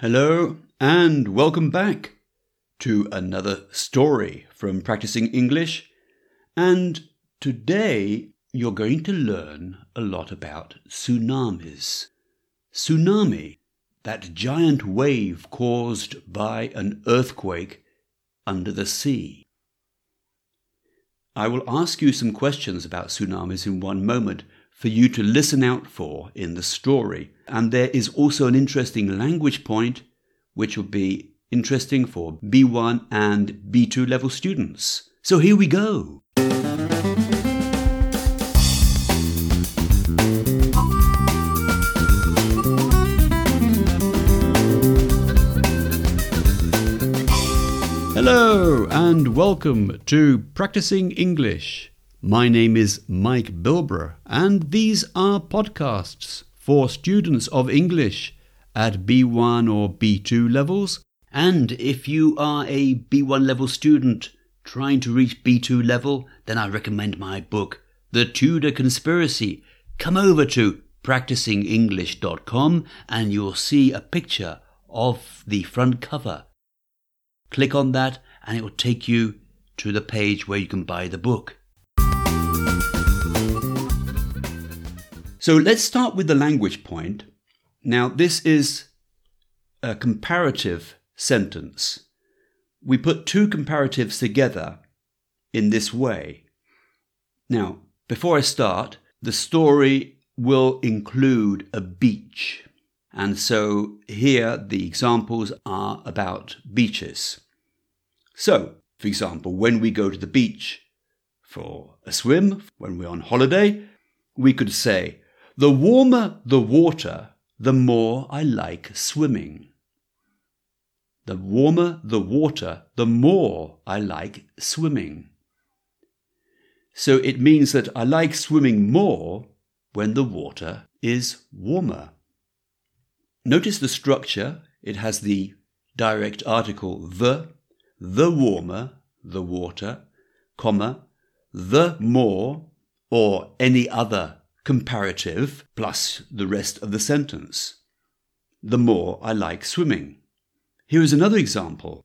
Hello, and welcome back to another story from Practising English. And today you're going to learn a lot about tsunamis. Tsunami, that giant wave caused by an earthquake under the sea. I will ask you some questions about tsunamis in one moment for you to listen out for in the story. And there is also an interesting language point which will be interesting for B1 and B2 level students. So here we go. Hello and welcome to Practising English. My name is Mike Bilbrough, and these are podcasts for students of English at B1 or B2 levels. And if you are a B1 level student trying to reach B2 level, then I recommend my book, The Tudor Conspiracy. Come over to practisingenglish.com and you'll see a picture of the front cover. Click on that and it will take you to the page where you can buy the book. So let's start with the language point. Now, this is a comparative sentence. We put two comparatives together in this way. Now, before I start, the story will include a beach. And so here the examples are about beaches. So, for example, when we go to the beach for a swim, when we're on holiday, we could say, the warmer the water, the more I like swimming. The warmer the water, the more I like swimming. So it means that I like swimming more when the water is warmer. Notice the structure. It has the direct article the, the warmer, the water, comma, the more, or any other comparative plus the rest of the sentence. The more I like swimming. Here is another example.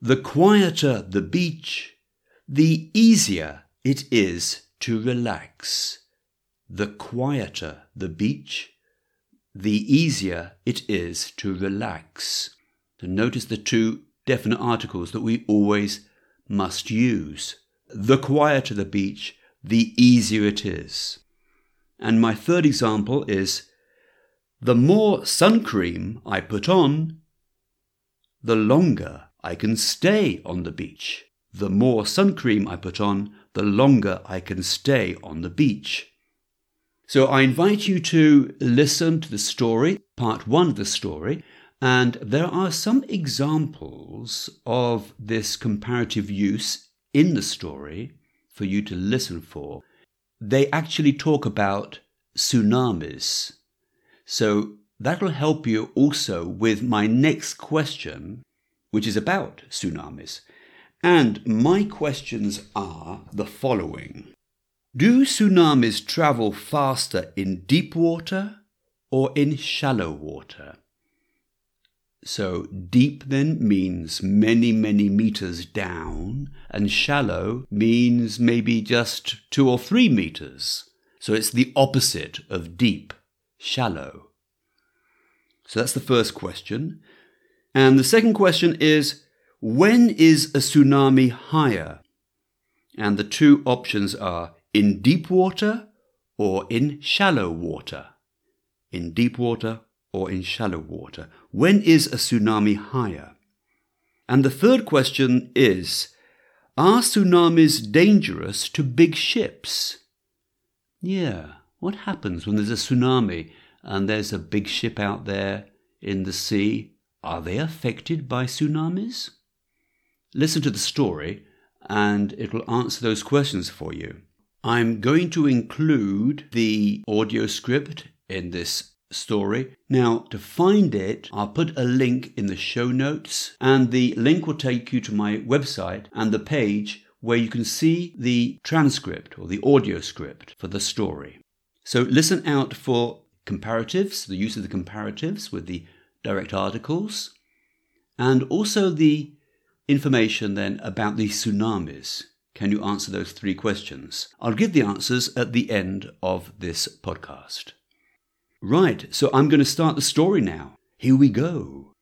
The quieter the beach, the easier it is to relax. The quieter the beach, the easier it is to relax. So notice the two definite articles that we always must use. The quieter the beach, the easier it is. And my third example is the more sun cream I put on, the longer I can stay on the beach. The more sun cream I put on, the longer I can stay on the beach. So I invite you to listen to the story, part one of the story, and there are some examples of this comparative use in the story for you to listen for they actually talk about tsunamis. So that'll help you also with my next question, which is about tsunamis. And my questions are the following Do tsunamis travel faster in deep water or in shallow water? So deep then means many, many meters down, and shallow means maybe just two or three meters. So it's the opposite of deep, shallow. So that's the first question. And the second question is when is a tsunami higher? And the two options are in deep water or in shallow water. In deep water or in shallow water? When is a tsunami higher? And the third question is Are tsunamis dangerous to big ships? Yeah, what happens when there's a tsunami and there's a big ship out there in the sea? Are they affected by tsunamis? Listen to the story and it will answer those questions for you. I'm going to include the audio script in this story. Now, to find it, I'll put a link in the show notes, and the link will take you to my website and the page where you can see the transcript or the audio script for the story. So listen out for comparatives, the use of the comparatives with the direct articles, and also the information then about the tsunamis. Can you answer those three questions? I'll give the answers at the end of this podcast. Right, so I'm going to start the story now. Here we go.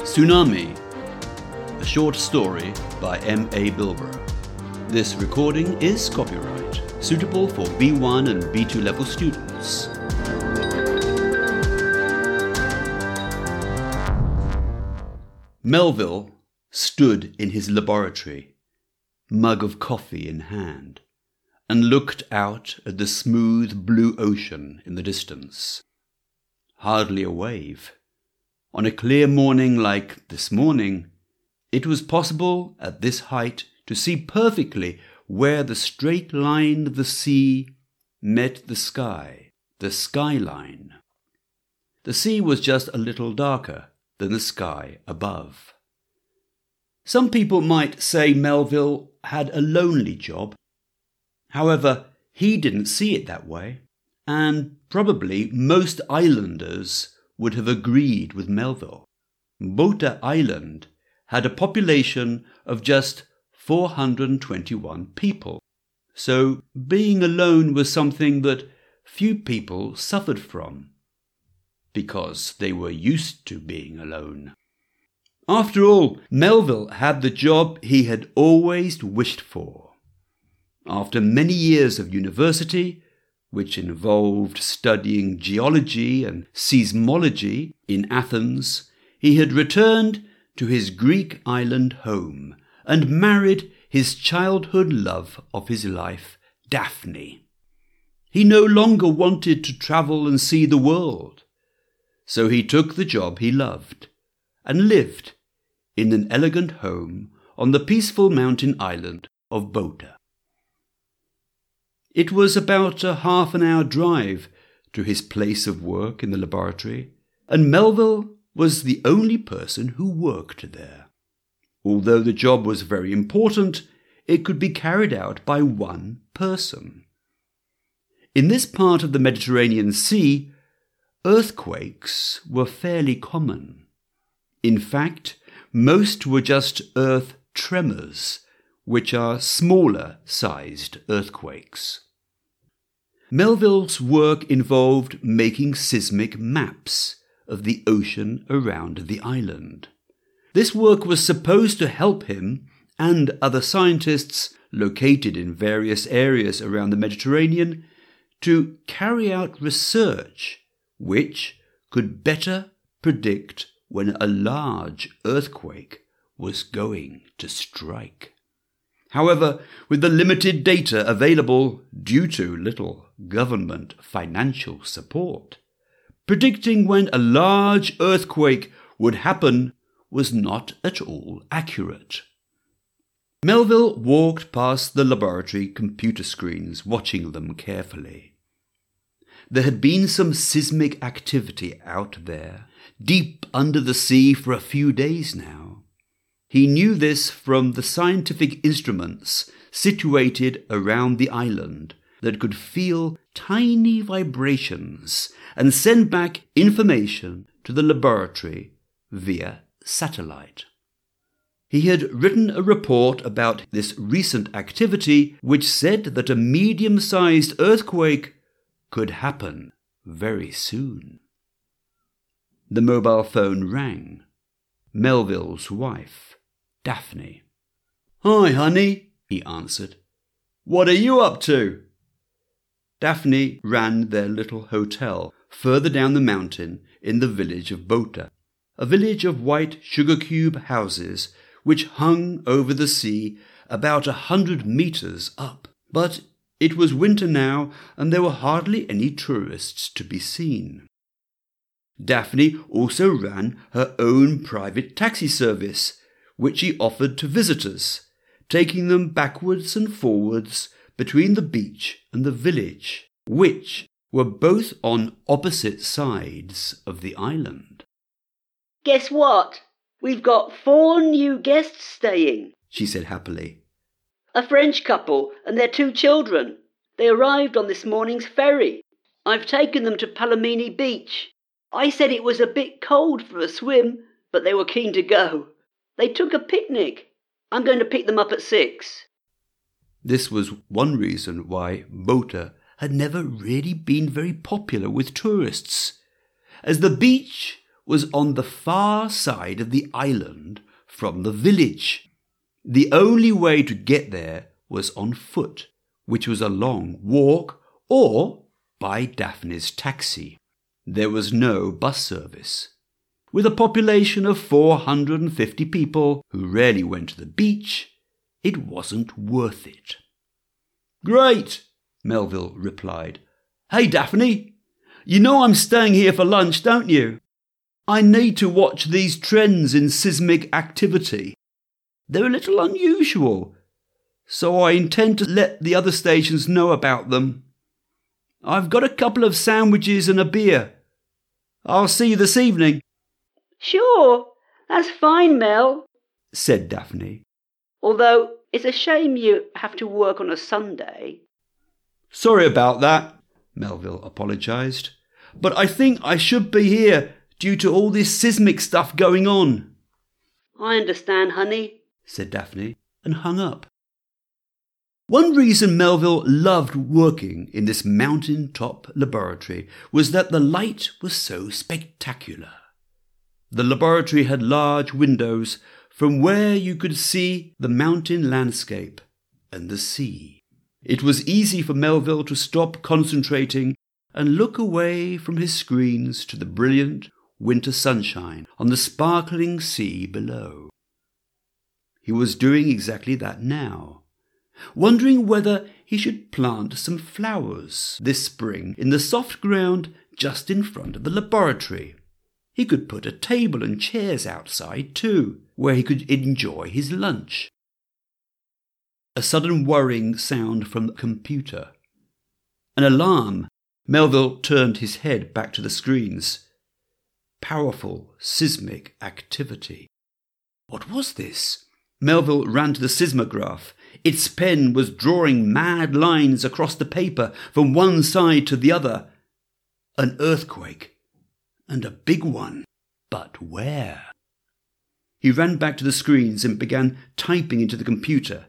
Tsunami, a short story by M.A. Bilbrough. This recording is copyright, suitable for B1 and B2 level students. Melville stood in his laboratory, mug of coffee in hand, and looked out at the smooth blue ocean in the distance. Hardly a wave. On a clear morning like this morning, it was possible at this height to see perfectly where the straight line of the sea met the sky, the skyline. The sea was just a little darker than the sky above. Some people might say Melville had a lonely job. However, he didn't see it that way, and probably most islanders would have agreed with Melville. Bota Island had a population of just 421 people, so being alone was something that few people suffered from, because they were used to being alone. After all, Melville had the job he had always wished for. After many years of university, which involved studying geology and seismology in Athens, he had returned to his Greek island home and married his childhood love of his life, Daphne. He no longer wanted to travel and see the world, so he took the job he loved and lived in an elegant home on the peaceful mountain island of Bota. It was about a half an hour drive to his place of work in the laboratory, and Melville was the only person who worked there. Although the job was very important, it could be carried out by one person. In this part of the Mediterranean Sea, earthquakes were fairly common. In fact, most were just earth tremors, which are smaller sized earthquakes. Melville's work involved making seismic maps of the ocean around the island. This work was supposed to help him and other scientists located in various areas around the Mediterranean to carry out research which could better predict when a large earthquake was going to strike. However, with the limited data available due to little government financial support, predicting when a large earthquake would happen was not at all accurate. Melville walked past the laboratory computer screens, watching them carefully. There had been some seismic activity out there, deep under the sea for a few days now. He knew this from the scientific instruments situated around the island that could feel tiny vibrations and send back information to the laboratory via satellite. He had written a report about this recent activity which said that a medium sized earthquake could happen very soon. The mobile phone rang. Melville's wife, Daphne. Hi, honey, he answered. What are you up to? Daphne ran their little hotel further down the mountain in the village of Bota, a village of white sugar cube houses which hung over the sea about a hundred metres up. But it was winter now, and there were hardly any tourists to be seen. Daphne also ran her own private taxi service, which he offered to visitors, taking them backwards and forwards between the beach and the village, which were both on opposite sides of the island. Guess what? We've got four new guests staying, she said happily. A French couple and their two children. They arrived on this morning's ferry. I've taken them to Palomini Beach. I said it was a bit cold for a swim, but they were keen to go. They took a picnic. I'm going to pick them up at six. This was one reason why Bota had never really been very popular with tourists, as the beach was on the far side of the island from the village. The only way to get there was on foot, which was a long walk, or by Daphne's taxi. There was no bus service. With a population of 450 people who rarely went to the beach, it wasn't worth it. Great, Melville replied. Hey, Daphne, you know I'm staying here for lunch, don't you? I need to watch these trends in seismic activity. They're a little unusual, so I intend to let the other stations know about them. I've got a couple of sandwiches and a beer. I'll see you this evening. Sure, that's fine, Mel, said Daphne. Although it's a shame you have to work on a Sunday. Sorry about that, Melville apologised. But I think I should be here due to all this seismic stuff going on. I understand, honey, said Daphne, and hung up. One reason Melville loved working in this mountain top laboratory was that the light was so spectacular. The laboratory had large windows from where you could see the mountain landscape and the sea. It was easy for Melville to stop concentrating and look away from his screens to the brilliant winter sunshine on the sparkling sea below. He was doing exactly that now, wondering whether he should plant some flowers this spring in the soft ground just in front of the laboratory. He could put a table and chairs outside too, where he could enjoy his lunch. A sudden worrying sound from the computer. An alarm. Melville turned his head back to the screens. Powerful seismic activity. What was this? Melville ran to the seismograph. Its pen was drawing mad lines across the paper from one side to the other. An earthquake and a big one. But where? He ran back to the screens and began typing into the computer.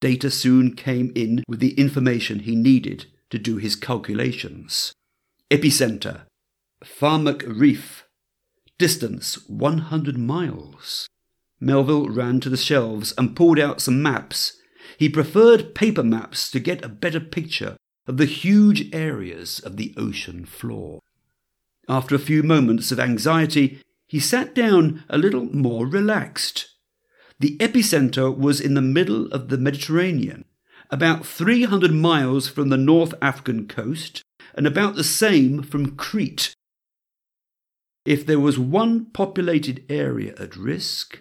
Data soon came in with the information he needed to do his calculations. Epicenter, Farmak Reef, distance 100 miles. Melville ran to the shelves and pulled out some maps. He preferred paper maps to get a better picture of the huge areas of the ocean floor. After a few moments of anxiety, he sat down a little more relaxed. The epicenter was in the middle of the Mediterranean, about 300 miles from the North African coast and about the same from Crete. If there was one populated area at risk,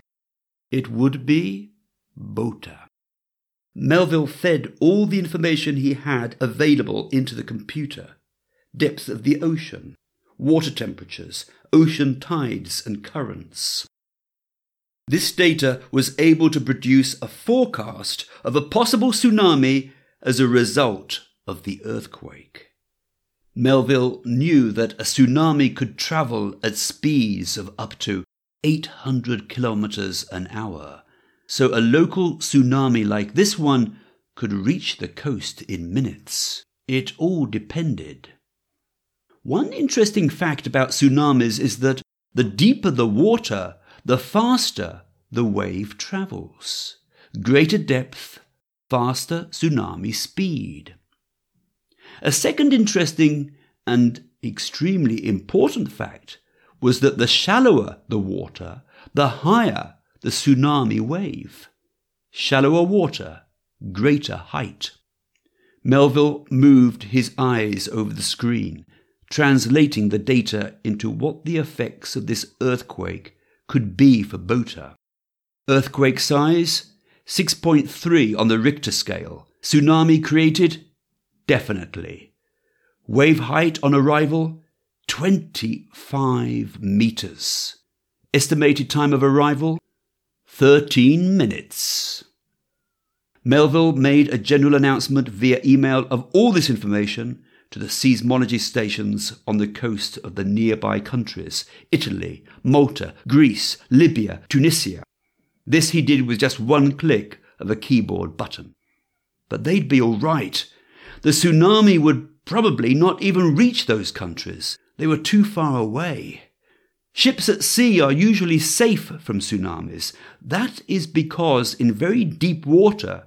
it would be Bota. Melville fed all the information he had available into the computer depth of the ocean, water temperatures, ocean tides, and currents. This data was able to produce a forecast of a possible tsunami as a result of the earthquake. Melville knew that a tsunami could travel at speeds of up to 800 kilometers an hour, so a local tsunami like this one could reach the coast in minutes. It all depended one interesting fact about tsunamis is that the deeper the water, the faster the wave travels. Greater depth, faster tsunami speed. A second interesting and extremely important fact was that the shallower the water, the higher the tsunami wave. Shallower water, greater height. Melville moved his eyes over the screen translating the data into what the effects of this earthquake could be for Bota. Earthquake size 6.3 on the Richter scale. Tsunami created? Definitely. Wave height on arrival 25 meters. Estimated time of arrival 13 minutes. Melville made a general announcement via email of all this information to the seismology stations on the coast of the nearby countries Italy, Malta, Greece, Libya, Tunisia. This he did with just one click of a keyboard button. But they'd be all right. The tsunami would probably not even reach those countries. They were too far away. Ships at sea are usually safe from tsunamis. That is because in very deep water,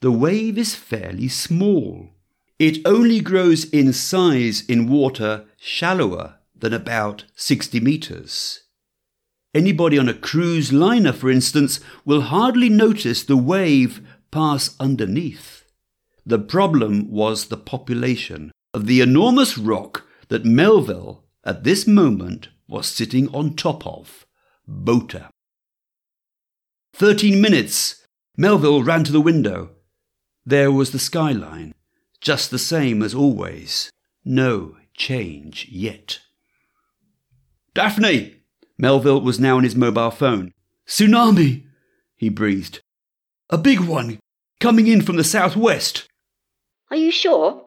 the wave is fairly small. It only grows in size in water shallower than about 60 meters. Anybody on a cruise liner, for instance, will hardly notice the wave pass underneath. The problem was the population of the enormous rock that Melville, at this moment, was sitting on top of Bota. Thirteen minutes. Melville ran to the window. There was the skyline, just the same as always. No change yet. Daphne! Melville was now on his mobile phone. Tsunami! he breathed. A big one, coming in from the southwest. Are you sure?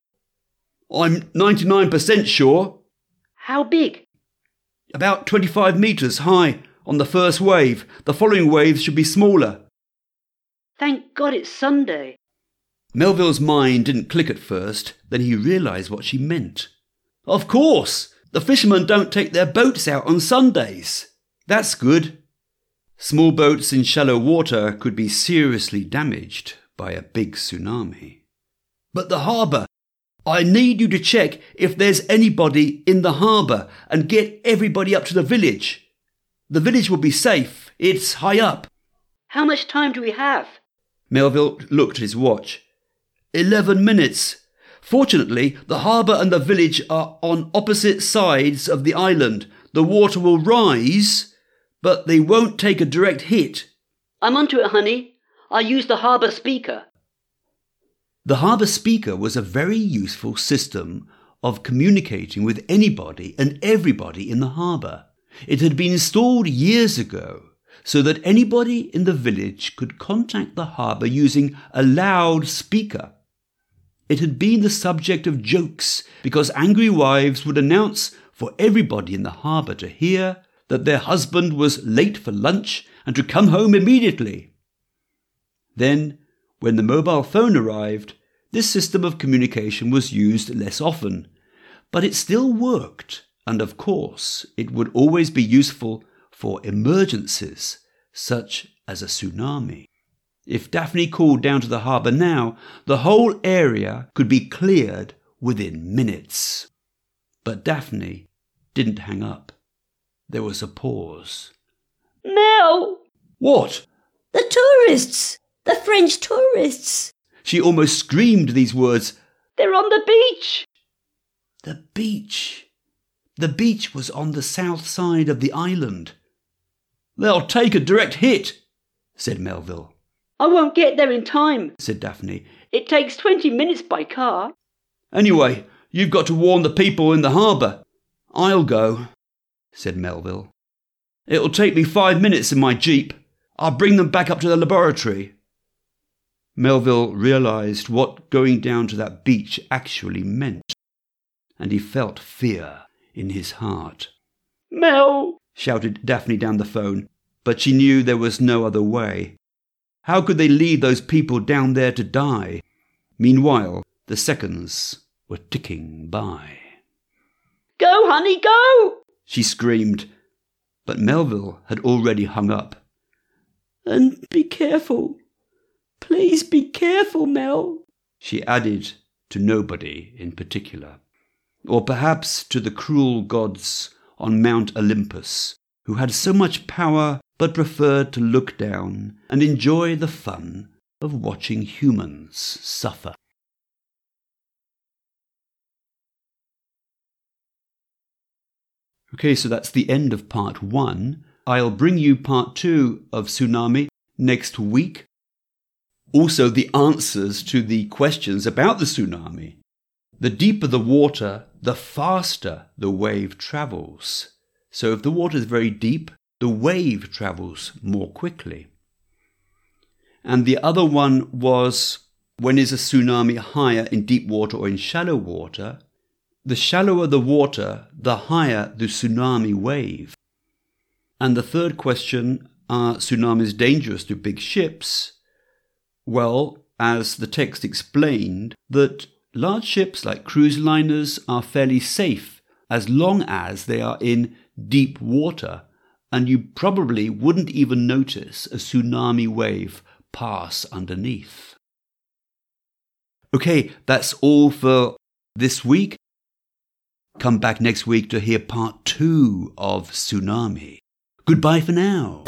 I'm 99% sure. How big? About 25 metres high on the first wave. The following waves should be smaller. Thank God it's Sunday. Melville's mind didn't click at first, then he realised what she meant. Of course! The fishermen don't take their boats out on Sundays. That's good. Small boats in shallow water could be seriously damaged by a big tsunami. But the harbour, I need you to check if there's anybody in the harbour and get everybody up to the village. The village will be safe. It's high up. How much time do we have? Melville looked at his watch. Eleven minutes. Fortunately, the harbour and the village are on opposite sides of the island. The water will rise, but they won't take a direct hit. I'm onto it, honey. I'll use the harbour speaker. The harbour speaker was a very useful system of communicating with anybody and everybody in the harbour. It had been installed years ago so that anybody in the village could contact the harbour using a loud speaker. It had been the subject of jokes because angry wives would announce for everybody in the harbour to hear that their husband was late for lunch and to come home immediately. Then, when the mobile phone arrived, this system of communication was used less often, but it still worked, and of course, it would always be useful for emergencies, such as a tsunami. If Daphne called down to the harbour now, the whole area could be cleared within minutes. But Daphne didn't hang up. There was a pause. Mel! What? The tourists! The French tourists! She almost screamed these words. They're on the beach! The beach. The beach was on the south side of the island. They'll take a direct hit, said Melville. I won't get there in time, said Daphne. It takes 20 minutes by car. Anyway, you've got to warn the people in the harbour. I'll go, said Melville. It'll take me five minutes in my jeep. I'll bring them back up to the laboratory. Melville realized what going down to that beach actually meant, and he felt fear in his heart. Mel! shouted Daphne down the phone, but she knew there was no other way. How could they leave those people down there to die? Meanwhile, the seconds were ticking by. Go, honey, go! she screamed, but Melville had already hung up. And be careful, Please be careful, Mel, she added to nobody in particular. Or perhaps to the cruel gods on Mount Olympus, who had so much power but preferred to look down and enjoy the fun of watching humans suffer. Okay, so that's the end of part one. I'll bring you part two of Tsunami next week also the answers to the questions about the tsunami. The deeper the water, the faster the wave travels. So if the water is very deep, the wave travels more quickly. And the other one was when is a tsunami higher in deep water or in shallow water? the shallower the water, the higher the tsunami wave. And the third question are tsunamis dangerous to big ships? Well, as the text explained, that large ships like cruise liners are fairly safe as long as they are in deep water, and you probably wouldn't even notice a tsunami wave pass underneath. Okay, that's all for this week. Come back next week to hear part two of Tsunami. Goodbye for now.